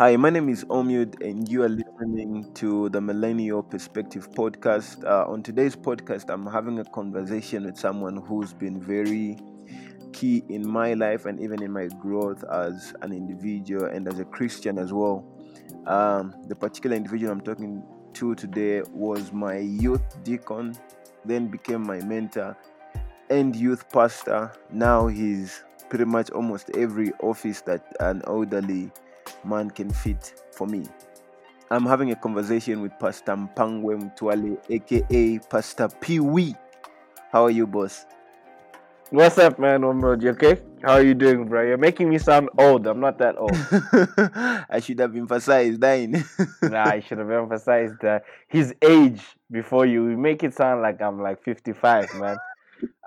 Hi, my name is Omud, and you are listening to the Millennial Perspective podcast. Uh, on today's podcast, I'm having a conversation with someone who's been very key in my life and even in my growth as an individual and as a Christian as well. Um, the particular individual I'm talking to today was my youth deacon, then became my mentor and youth pastor. Now he's pretty much almost every office that an elderly man can fit for me. I'm having a conversation with Pastor Mpangwe Mutwale, aka Pastor Pee Wee. How are you, boss? What's up, man? Omrod, you okay? How are you doing, bro? You're making me sound old. I'm not that old. I should have emphasized dying. nah, I should have emphasized uh, his age before you. You make it sound like I'm like 55, man.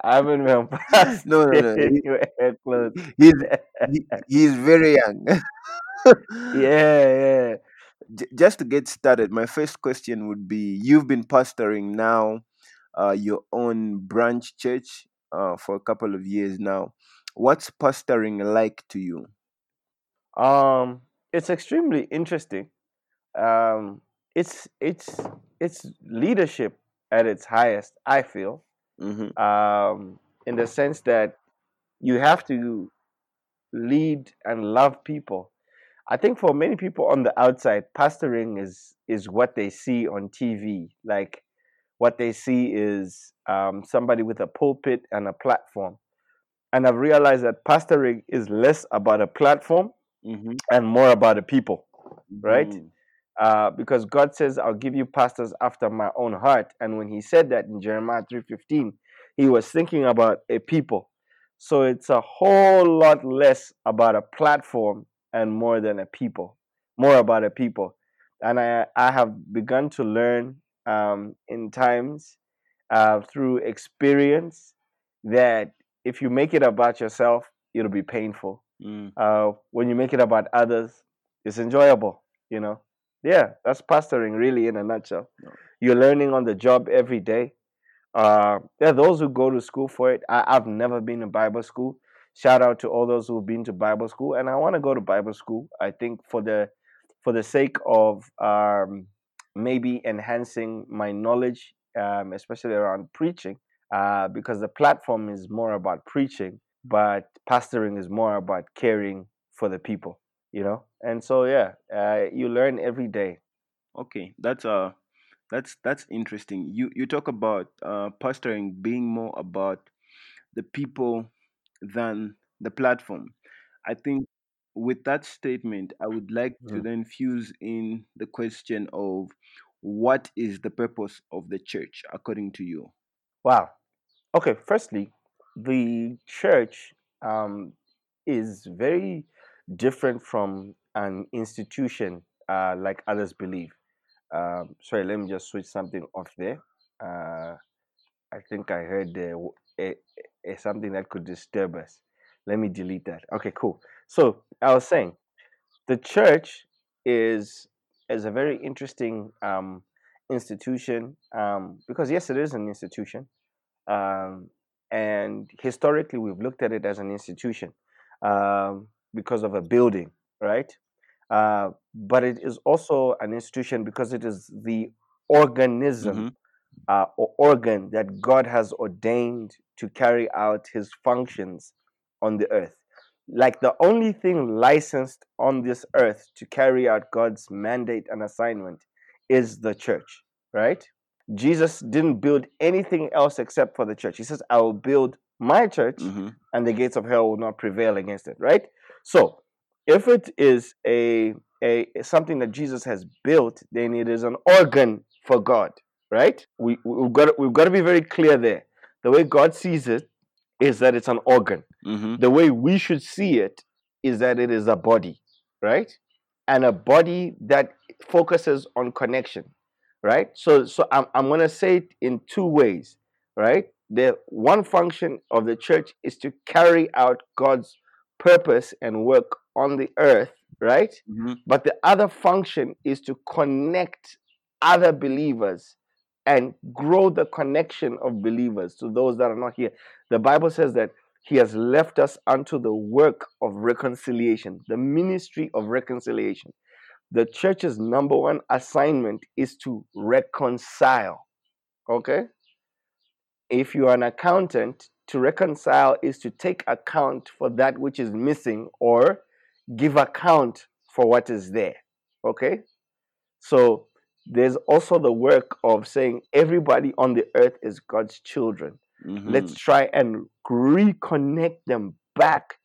I haven't even passed no, no, no. He, he's, he, he's very young. Yeah, yeah. J- just to get started, my first question would be You've been pastoring now uh, your own branch church uh, for a couple of years now. What's pastoring like to you? Um, it's extremely interesting. Um, it's it's it's leadership at its highest. I feel, hmm um, in the sense that you have to lead and love people. I think for many people on the outside, pastoring is is what they see on TV. Like what they see is um, somebody with a pulpit and a platform. And I've realized that pastoring is less about a platform hmm and more about the people, right? Mm. Uh, because God says, "I'll give you pastors after my own heart." And when He said that in Jeremiah three fifteen, He was thinking about a people. So it's a whole lot less about a platform and more than a people, more about a people. And I I have begun to learn um, in times uh, through experience that if you make it about yourself, it'll be painful Mm. uh, when you make it about others, it's enjoyable, you know. Yeah, that's pastoring really in a nutshell. You're learning on the job every day. Uh, there are those who go to school for it. I, I've never been to Bible school. Shout out to all those who've been to Bible school, and I want to go to Bible school. I think for the for the sake of um, maybe enhancing my knowledge, um, especially around preaching, uh, because the platform is more about preaching, but pastoring is more about caring for the people, you know. And so, yeah, uh, you learn every day. Okay, that's uh that's that's interesting. You you talk about uh pastoring being more about the people than the platform. I think with that statement, I would like to Mm. then fuse in the question of what is the purpose of the church according to you? Wow. Okay, firstly, the church um, is very different from an institution uh, like others believe. Um, sorry, let me just switch something off there. Uh, I think I heard uh, w- a, a, something that could disturb us. Let me delete that. Okay, cool. So I was saying the church is is a very interesting um, institution um, because yes, it is an institution, um, and historically we've looked at it as an institution um, because of a building, right? Uh, but it is also an institution because it is the organism Mm-hmm. uh, or organ that God has ordained to carry out his functions on the earth. Like the only thing licensed on this earth to carry out God's mandate and assignment is the church, right? Jesus didn't build anything else except for the church. He says, I will build my church Mm-hmm. and the gates of hell will not prevail against it, right? So, if it is a, a something that Jesus has built, then it is an organ for God, right? We we've got to, we've got to be very clear there. The way God sees it is that it's an organ. Mm-hmm. The way we should see it is that it is a body, right? And a body that focuses on connection, right? So so I'm I'm going to say it in two ways, right? The one function of the church is to carry out God's purpose and work on the earth, right? Mm-hmm. But the other function is to connect other believers and grow the connection of believers to those that are not here. The Bible says that He has left us unto the work of reconciliation, the ministry of reconciliation. the church's number one assignment is to reconcile. Okay? If you are an accountant, to reconcile is to take account for that which is missing or give account for what is there. Okay? So there's also the work of saying everybody on the earth is God's children. Mhm. Let's try and reconnect them back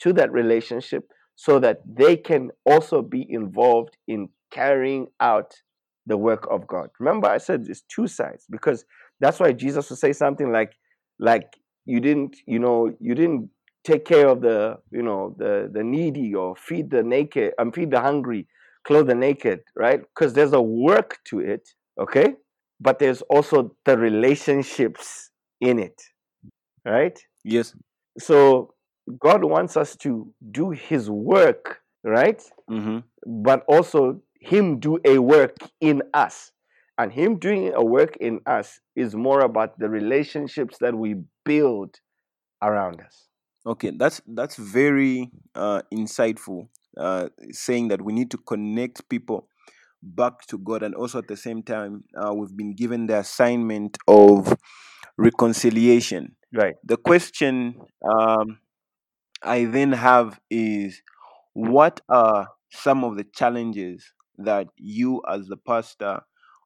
to that relationship so that they can also be involved in carrying out the work of God. Remember, I said it's two sides because that's why Jesus would say something like, like you didn't, you know, you didn't take care of the, you know, the the needy or feed the naked and feed the hungry, clothe the naked, right? Because there's a work to it, okay? But there's also the relationships in it, right? Yes. So God wants us to do His work, right? Mm-hmm. But also Him do a work in us. And Him doing a work in us is more about the relationships that we build around us. Okay, that's that's very uh, insightful. Uh, saying that we need to connect people back to God, and also at the same time, uh, we've been given the assignment of reconciliation. Right. The question um, I then have is, what are some of the challenges that you, as the pastor,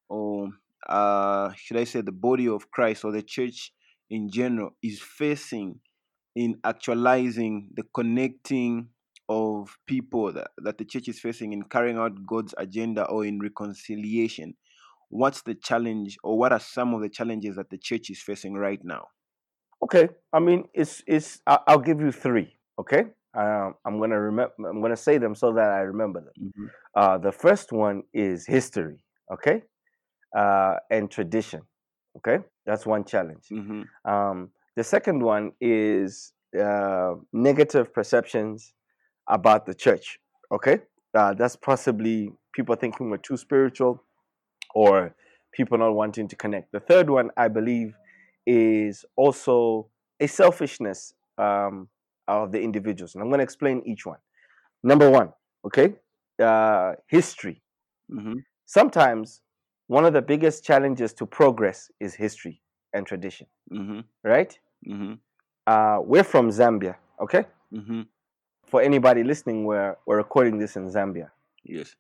or uh, should I say, the body of Christ or the church in general, is facing in actualizing the connecting of people that, that the church is facing in carrying out God's agenda or in reconciliation? What's the challenge, or what are some of the challenges that the church is facing right now? Okay. I mean, it's it's. I'll give you three. Okay. Um, I'm gonna remember. I'm gonna say them so that I remember them. Mhm. Uh, the first one is history. Okay. Uh, and tradition. Okay. That's one challenge. Mhm. Um, the second one is uh, negative perceptions about the church. Okay, uh, that's possibly people thinking we're too spiritual, or people not wanting to connect. The third one, I believe, is also a selfishness um, of the individuals, and I'm going to explain each one. Number one, okay, uh, history. Mhm. Sometimes one of the biggest challenges to progress is history and tradition, Mhm. right? Mhm. uh, we're from Zambia, okay? For anybody listening, we're, we're recording this in Zambia. Yes.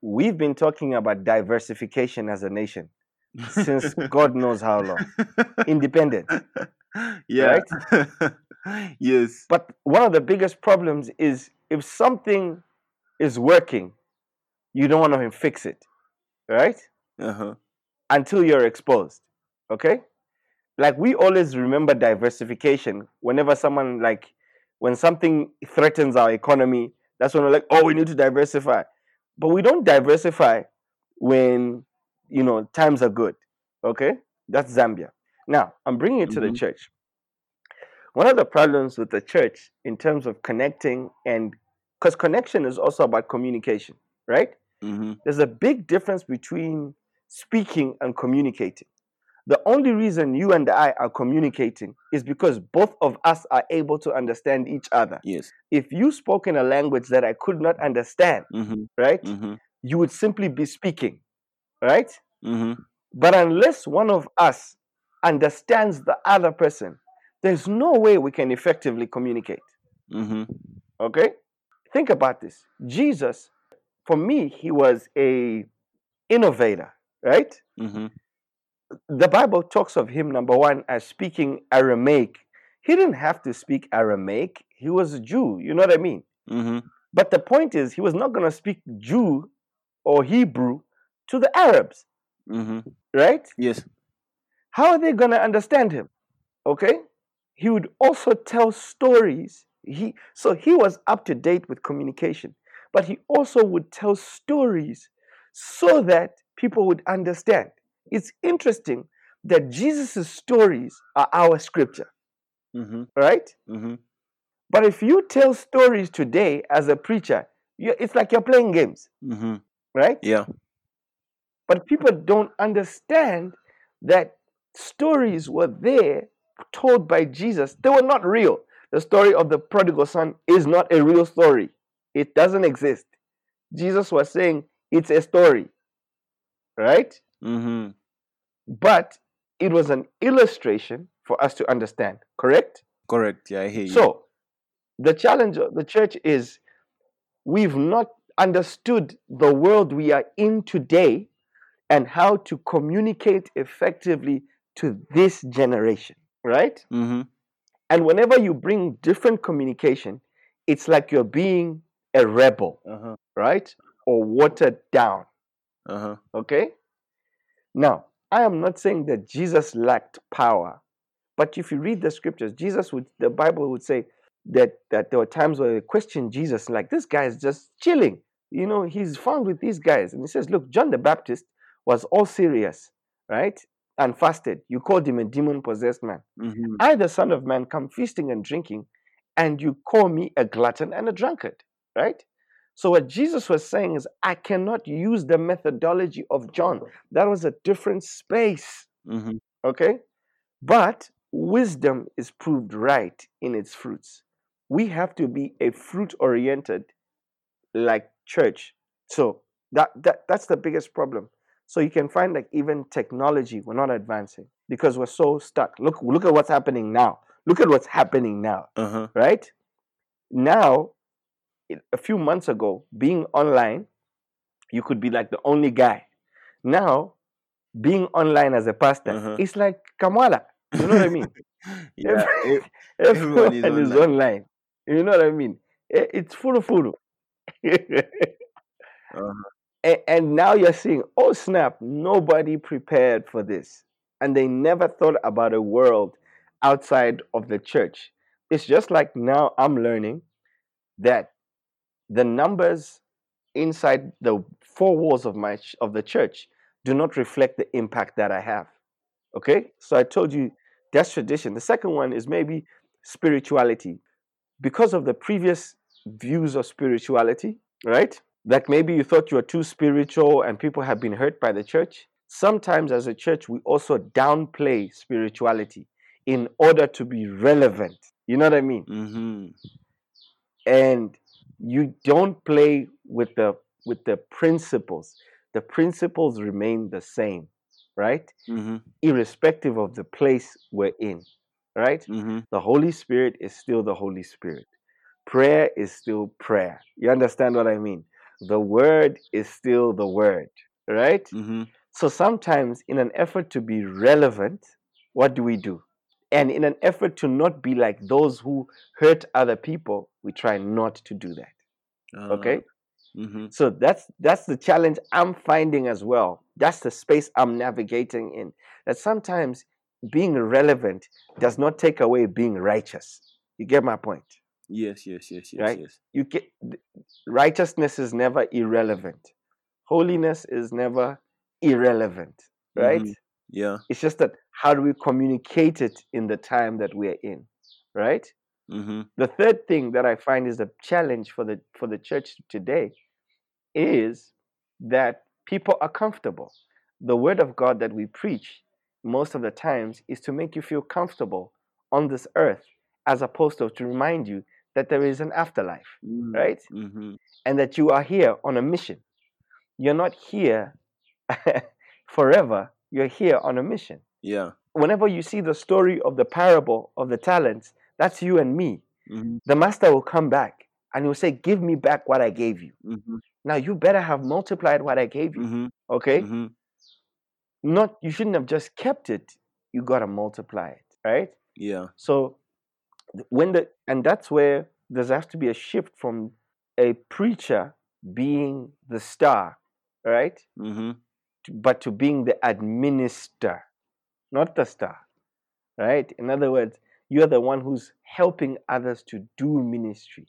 We've been talking about diversification as a nation since God knows how long. Independent. yeah. yes. But one of the biggest problems is if something is working, you don't want to fix it, right? Uh-huh. Until you're exposed, okay? Like we always remember diversification whenever someone, like, when something threatens our economy, that's when we're like, oh, we need to diversify. But we don't diversify when, you know, times are good, okay? That's Zambia. Now, I'm bringing it to the Mhm. church. One of the problems with the church in terms of connecting and because connection is also about communication, right? Mhm. There's a big difference between speaking and communicating. The only reason you and I are communicating is because both of us are able to understand each other. Yes. If you spoke in a language that I could not understand, Mhm. right, Mhm. you would simply be speaking, right? Mhm. But unless one of us understands the other person, there's no way we can effectively communicate. Mhm. Okay? Think about this. Jesus, for me, he was a innovator, right? The Bible talks of him, number one, as speaking Aramaic. He didn't have to speak Aramaic. He was a Jew. You know what I mean? Mhm. But the point is, he was not going to speak Jew or Hebrew to the Arabs, Mhm. right? Yes. How are they going to understand him? Okay? He would also tell stories. He so he was up to date with communication, but he also would tell stories so that people would understand. It's interesting that Jesus' stories are our scripture, Mhm. right? Mhm. But if you tell stories today as a preacher, it's like you're playing games, Mhm. right? Yeah. But people don't understand that stories were there told by Jesus. They were not real. The story of the prodigal son is not a real story, it doesn't exist. Jesus was saying, It's a story, right? Mm-hmm. But it was an illustration for us to understand, correct? Correct. Yeah, I hear you. So, the challenge of the church is we've not understood the world we are in today and how to communicate effectively to this generation, right? mm-hmm. And whenever you bring different communication, it's like you're being a rebel, Uh-huh. right? Or watered down, Uh-huh. okay? Now, I am not saying that Jesus lacked power, but if you read the scriptures, Jesus would, the Bible would say that, that there were times where they questioned Jesus, like, this guy is just chilling. You know, he's found with these guys. And he says, look, John the Baptist was all serious, right? And fasted. You called him a demon possessed man. Mm-hmm. I, the Son of Man, come feasting and drinking, and you call me a glutton and a drunkard, right? So, what Jesus was saying is, I cannot use the methodology of John. That was a different space, Mm-hmm. okay? But wisdom is proved right in its fruits. We have to be a fruit oriented, like church. So, that, that that's the biggest problem. So you can find like even technology, we're not advancing because we're so stuck. Look, look at what's happening now. Look at what's happening now, Uh-huh. right? Now, a few months ago, being online, you could be like the only guy. Now, being online as a pastor, Uh-huh. it's like Kamala. You know what I mean? Yeah. Every- everyone is Everyone is online. online. You know what I mean? It's full of full. Uh-huh. and, and now you're seeing, oh snap, nobody prepared for this. And they never thought about a world outside of the church. It's just like now I'm learning that the numbers inside the four walls of my of the church do not reflect the impact that I have. Okay? So I told you that's tradition. The second one is maybe spirituality. Because of the previous views of spirituality, right? Like maybe you thought you were too spiritual and people have been hurt by the church. Sometimes as a church, we also downplay spirituality in order to be relevant. You know what I mean? Mm-hmm. and you don't play with the with the principles. The principles remain the same right? Mm-hmm. irrespective of the place we're in right? Mm-hmm. the holy spirit is still the holy spirit. Prayer is still prayer. You understand what i mean? The word is still the word right? Mm-hmm. so sometimes in an effort to be relevant what do we do and in an effort to not be like those who hurt other people we try not to do that okay Mm-hmm. so that's that's the challenge i'm finding as well that's the space i'm navigating in that sometimes being relevant does not take away being righteous you get my point Yes, yes, yes, yes, Right? yes. you get righteousness is never irrelevant holiness is never irrelevant right Mhm. Yeah. it's just that how do we communicate it in the time that we're in right Mm-hmm. the third thing that i find is a challenge for the for the church today is that people are comfortable the word of god that we preach most of the times is to make you feel comfortable on this earth as opposed to to remind you that there is an afterlife right Mm-hmm. and that you are here on a mission you're not here forever you're here on a mission Yeah. whenever you see the story of the parable of the talents, that's you and me. Mm-hmm. The master will come back and he'll say, Give me back what I gave you. Mm-hmm. Now you better have multiplied what I gave you. Mm-hmm. Okay? Mm-hmm. Not you shouldn't have just kept it. You gotta multiply it. Right? Yeah. So when the and that's where there's has to be a shift from a preacher being the star, right? But to being the administer, not the star, right? In other words, you're the one who's helping others to do ministry.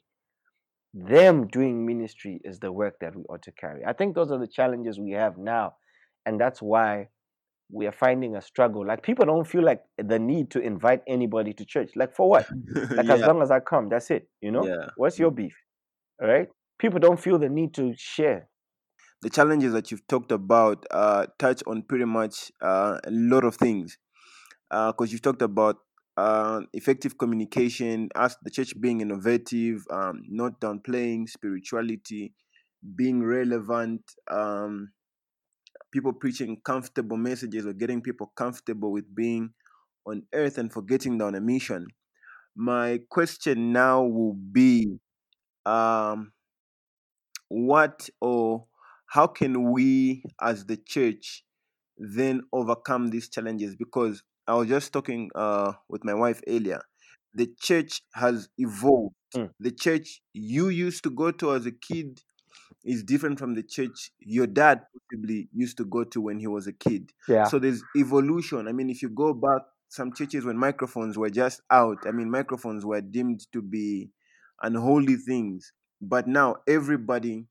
Them doing ministry is the work that we ought to carry. I think those are the challenges we have now. And that's why we are finding a struggle. Like people don't feel like the need to invite anybody to church. Like for what? Like as long as I come, that's it. You know? Yeah. What's your beef? All right? People don't feel the need to share. The challenges that you've talked about uh, touch on pretty much uh, a lot of things because you've talked about uh, effective communication, as the church being innovative, um, not downplaying spirituality, being relevant, um, people preaching comfortable messages or getting people comfortable with being on earth and forgetting they're on a mission. My question now will be um, what or how can we as the church then overcome these challenges? Because I was just talking uh, with my wife earlier. The church has evolved. Mm. The church you used to go to as a kid is different from the church your dad probably used to go to when he was a kid. Yeah. So there's evolution. I mean, if you go back, some churches when microphones were just out, I mean, microphones were deemed to be unholy things. But now everybody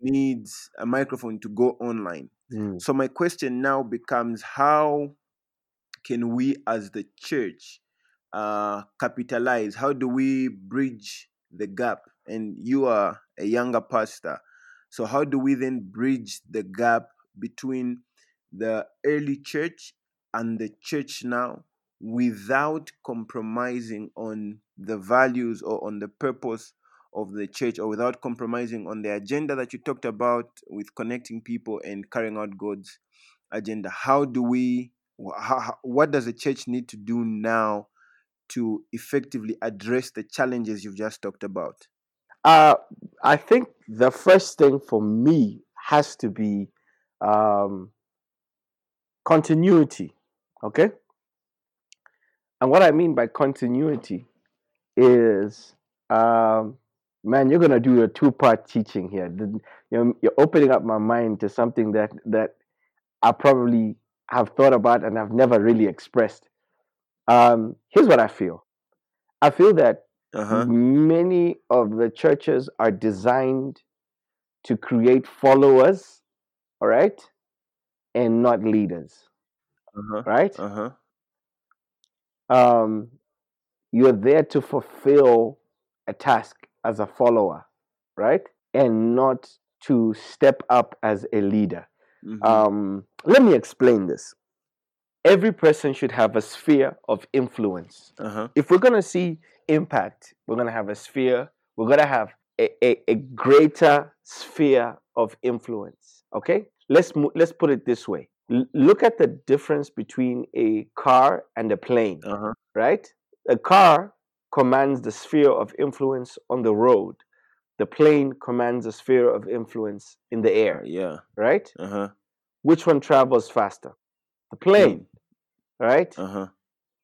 needs a microphone to go online. Mm. So my question now becomes how can we as the church uh, capitalize? How do we bridge the gap? And you are a younger pastor. So how do we then bridge the gap between the early church and the church now without compromising on the values or on the purpose of the church or without compromising on the agenda that you talked about with connecting people and carrying out God's agenda? How do we, how, what does the church need to do now to effectively address the challenges you've just talked about? Uh, I think the first thing for me has to be um, continuity. Okay. And what I mean by continuity is, um, man, you're gonna do a two-part teaching here. You're, you're opening up my mind to something that that I probably have thought about and I've never really expressed. Um, here's what I feel. I feel that Uh huh. many of the churches are designed to create followers, all right, and not leaders, Uh huh. right? Uh huh. Um, you're there to fulfill a task as a follower, right, and not to step up as a leader. Mhm. Um, let me explain this. Every person should have a sphere of influence. Uh huh. if we're going to see impact, we're going to have a sphere, we're going to have a, a, a greater sphere of influence. Okay? Let's, mo- let's put it this way L- look at the difference between a car and a plane, Uh huh. right? A car commands the sphere of influence on the road, the plane commands a sphere of influence in the air, Yeah. right? Uh huh. Which one travels faster? The plane, right? Uh huh.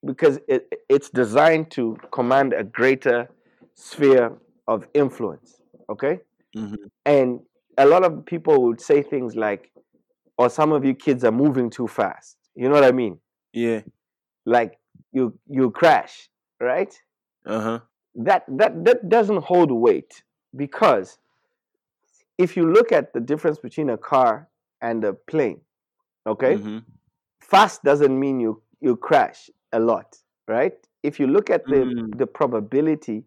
because it, it's designed to command a greater sphere of influence. Okay. hmm And a lot of people would say things like, or some of you kids are moving too fast. You know what I mean? Yeah. Like you you crash, right? Uh huh. That that that doesn't hold weight because if you look at the difference between a car and a plane, okay? hmm fast doesn't mean you you crash a lot, right? If you look at the Mm. the probability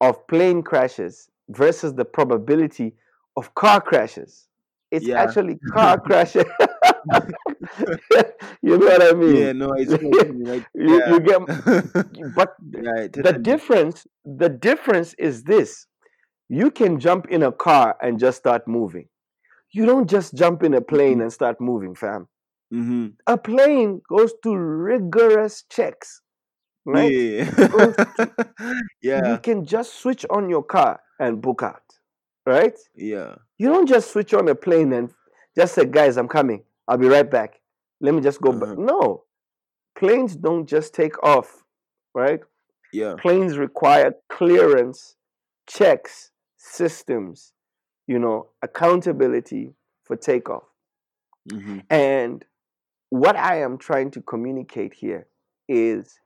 of plane crashes versus the probability of car crashes, it's Yeah. actually car crashes. you know what I mean? Yeah. No, it's like, You, yeah. you get, but yeah, the difference the difference is this: you can jump in a car and just start moving. You don't just jump in a plane and start moving, fam Mhm. a plane goes through rigorous checks, right? Yeah. You yeah. can just switch on your car and book out, right? Yeah. You don't just switch on a plane and just say, guys, I'm coming. I'll be right back. Let me just go back. Uh-huh. No, planes don't just take off, right? Yeah. Planes require clearance, checks, systems, you know, accountability for takeoff. hmm And what I am trying to communicate here is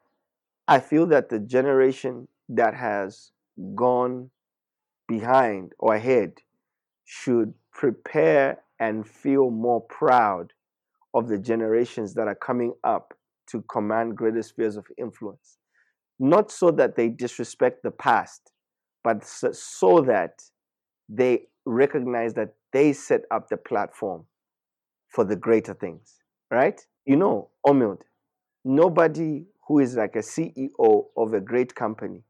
I feel that the generation that has gone behind or ahead should prepare and feel more proud of the generations that are coming up to command greater spheres of influence. Not so that they disrespect the past, but so, that they recognize that they set up the platform for the greater things, right? You know, Omild, nobody who is like a CEO of a great company,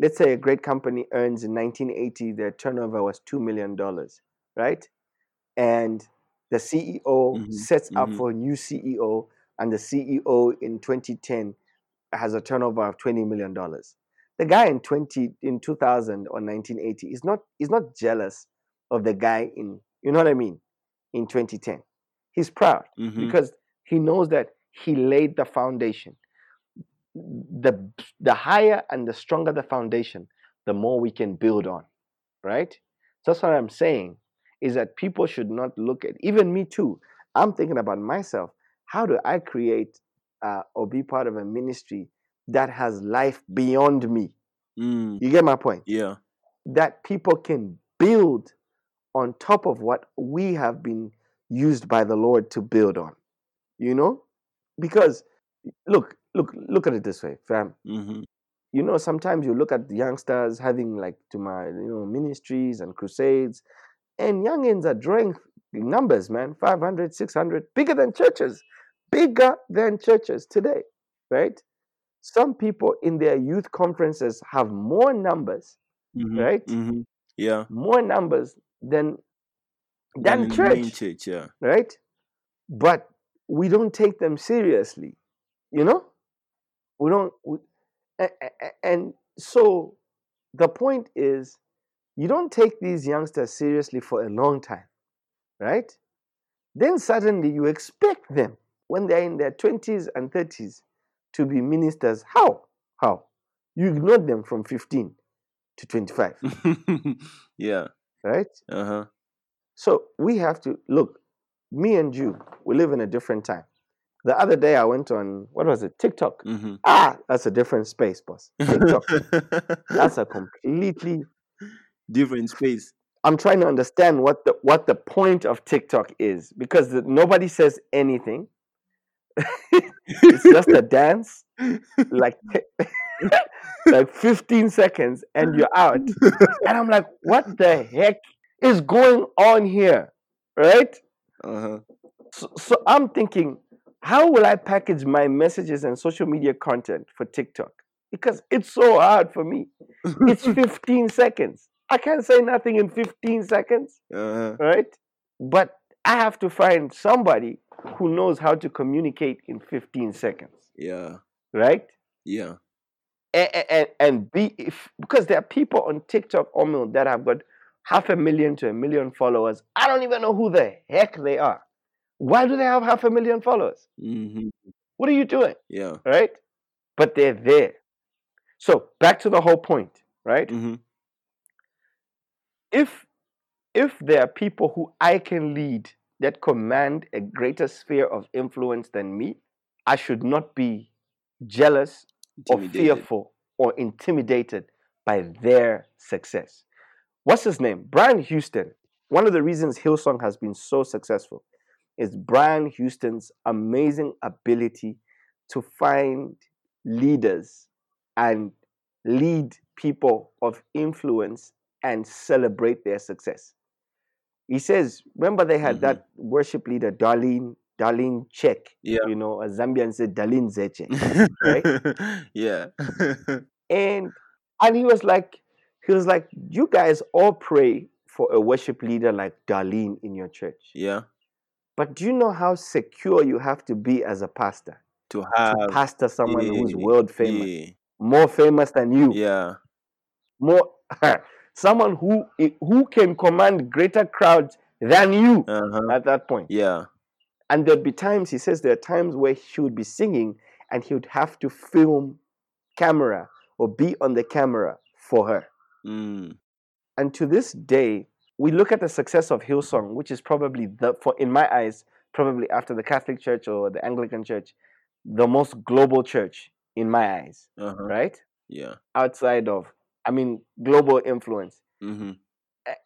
let's say a great company earns in 1980, their turnover was $2 million. right? And the CEO Mhm, sets up mhm. for a new CEO, and the CEO in 2010 has a turnover of 20 million dollars. The guy in 20 in 2000 or 1980 is not is not jealous of the guy in you know what I mean in 2010. He's proud Mhm. because he knows that he laid the foundation. The the higher and the stronger the foundation, the more we can build on, right? So that's what I'm saying is that people should not look at even me too. I'm thinking about myself. How do I create uh, or be part of a ministry that has life beyond me? Mm, You get my point? yeah. That people can build on top of what we have been used by the Lord to build on. You know? Because look, look, look at it this way, fam. hmm You know, sometimes you look at the youngsters having like to my you know ministries and crusades, and youngins are drawing numbers, man, 500, 600, bigger than churches, bigger than churches today, right? Some people in their youth conferences have more numbers, hmm right? hmm Yeah. More numbers than Than than in main church, church, yeah. right? But we don't take them seriously, you know? We don't, we, and so the point is, you don't take these youngsters seriously for a long time, right? Then suddenly you expect them when they're in their 20s and 30s to be ministers. How? How? You ignored them from 15 to 25, yeah. right? Uh huh. So we have to look, me and you, we live in a different time. The other day I went on, what was it? TikTok. hmm Ah, that's a different space, boss. TikTok. that's a completely different space. I'm trying to understand what the what the point of TikTok is because the, nobody says anything. it's just a dance, like like 15 seconds, and you're out. And I'm like, what the heck is going on here, right? Uh huh. So, so I'm thinking, how will I package my messages and social media content for TikTok? Because it's so hard for me. It's 15 seconds. I can't say nothing in 15 seconds. uh-huh. right? But I have to find somebody who knows how to communicate in 15 seconds, Yeah. right? Yeah. And, and, and be if because there are people on TikTok Omil that have got half a million to a million followers. I don't even know who the heck they are. Why do they have half a million followers? hmm What are you doing? Yeah. Right? But they're there. So back to the whole point, right? hmm if if there are people who I can lead that command a greater sphere of influence than me, I should not be jealous or fearful or intimidated by their success. What's his name? Brian Houston. One of the reasons Hillsong has been so successful is Brian Houston's amazing ability to find leaders and lead people of influence and celebrate their success. He says, remember they had Mhm. that worship leader, Darlene, Darlene Zschech, Yeah. you know, a Zambian said Darlene Zeche. Right? yeah. And and he was like, he was like, you guys all pray for a worship leader like Darlene in your church. yeah. But do you know how secure you have to be as a pastor? To To have pastor someone who's world famous, Yeah. more famous than you, Yeah. more someone who who can command greater crowds than you Uh-huh. at that point. Yeah. And there'd be times he says there are times where he would be singing and he would have to film camera or be on the camera for her. Mm. And to this day, we look at the success of Hillsong, which is probably the for in my eyes, probably after the Catholic Church or the Anglican Church, the most global church in my eyes, Uh-huh. right? Yeah. Outside of, I mean, global influence. hmm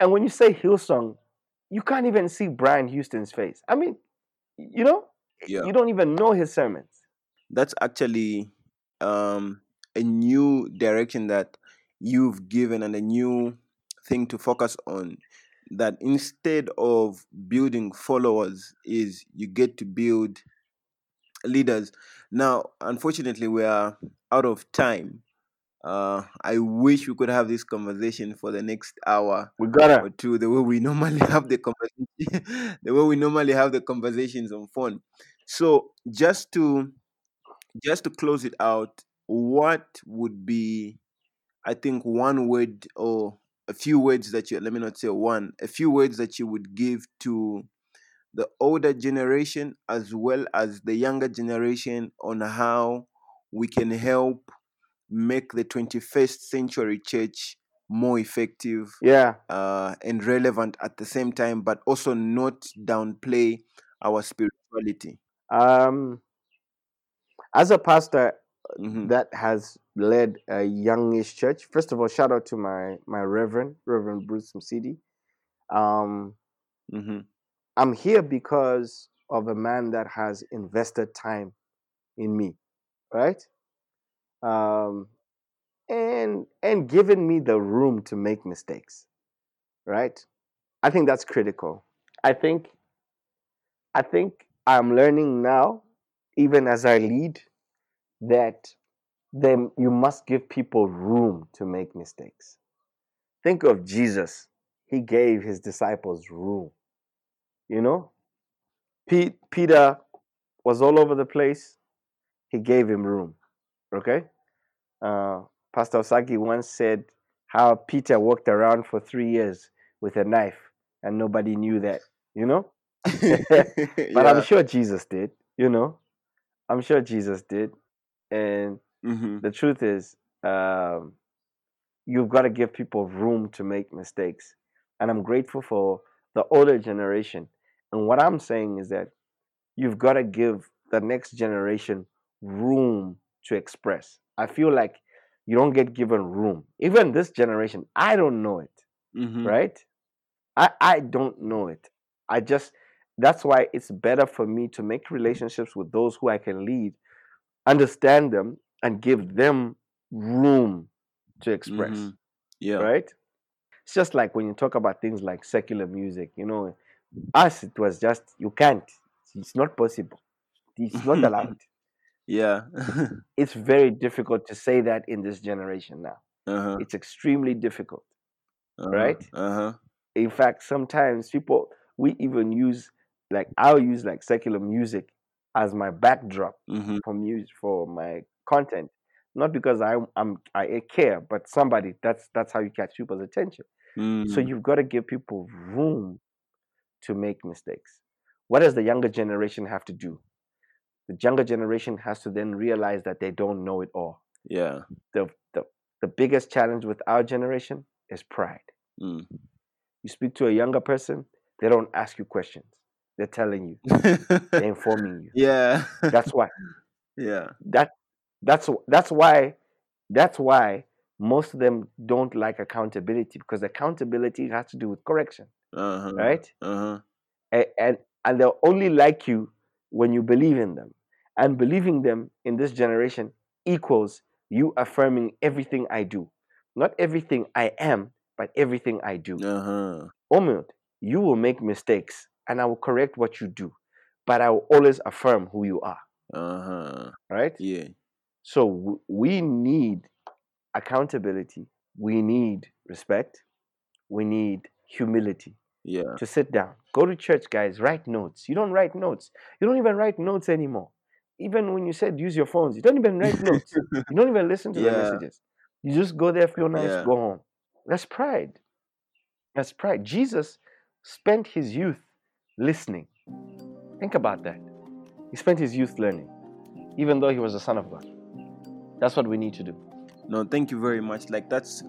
And when you say Hillsong, you can't even see Brian Houston's face. I mean, you know, Yeah. you don't even know his sermons. That's actually um a new direction that you've given and a new thing to focus on that instead of building followers is you get to build leaders now unfortunately we are out of time Uh, I wish we could have this conversation for the next hour We gotta. or two, the way we normally have the conversation, the way we normally have the conversations on phone. So just to just to close it out, what would be, I think, one word or a few words that you let me not say one, a few words that you would give to the older generation as well as the younger generation on how we can help make the 21st century church more effective Yeah. uh, and relevant at the same time, but also not downplay our spirituality. Um, as a pastor hmm that has led a youngish church, first of all, shout out to my my Reverend Reverend Bruce Msidi. Um, mm-hmm. I'm here because of a man that has invested time in me, right? Um, and and given me the room to make mistakes, right? I think that's critical. I think I think I'm learning now, even as I lead, that then you must give people room to make mistakes. Think of Jesus. He gave his disciples room. You know, Pete, Peter was all over the place. He gave him room. Okay. Uh, Pastor Osaki once said how Peter walked around for three years with a knife and nobody knew that. You know, but I'm sure Jesus did. You know, I'm sure Jesus did. And hmm the truth is, um, you've got to give people room to make mistakes. And I'm grateful for the older generation. And what I'm saying is that you've got to give the next generation room to express. I feel like you don't get given room. Even this generation, I don't know it, hmm right? I, I don't know it. I just, that's why it's better for me to make relationships with those who I can lead, understand them, and give them room to express, hmm Yeah. right? It's just like when you talk about things like secular music, you know, us, it was just, you can't. It's not possible. It's not allowed. Yeah. It's very difficult to say that in this generation now. uh-huh. It's extremely difficult. Uh-huh. right? Uh-huh. In fact, sometimes people, we even use, like, I'll use like secular music as my backdrop hmm for music, for my content. Not because I, I'm, I care, but somebody, that's, that's how you catch people's attention. So mm you've got to give people room to make mistakes. What does the younger generation have to do? The younger generation has to then realize that they don't know it all. Yeah. The, the, the biggest challenge with our generation is pride. Mm. You speak to a younger person, they don't ask you questions. They're telling you, they're informing you. yeah. That's why. yeah. That that's that's why that's why most of them don't like accountability because accountability has to do with correction, Uh-huh. right? Uh-huh. and, and and they'll only like you when you believe in them and believing them in this generation equals you affirming everything i do not everything i am but everything i do Uh-huh. Omid, you will make mistakes and i will correct what you do but i will always affirm who you are Uh-huh. right Yeah. so w- we need accountability we need respect we need humility Yeah. to sit down. Go to church, guys. Write notes. You don't write notes. You don't even write notes anymore. Even when you said use your phones, you don't even write notes. You don't even listen to the messages. You just go there, feel nice, Yeah. go home. That's pride. That's pride. Jesus spent his youth listening. Think about that. He spent his youth learning, even though he was the Son of God. That's what we need to do. No, thank you very much. Like that's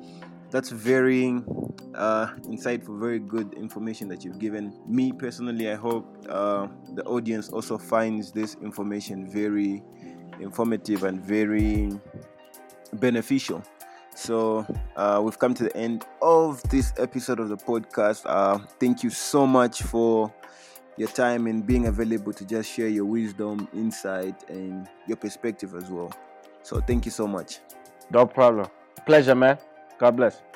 that's very uh, insightful, very good information that you've given me personally. I hope uh, the audience also finds this information very informative and very beneficial. So uh, we've come to the end of this episode of the podcast. Uh, thank you so much for your time and being available to just share your wisdom, insight, and your perspective as well. So thank you so much. No problem. Pleasure, man. God bless.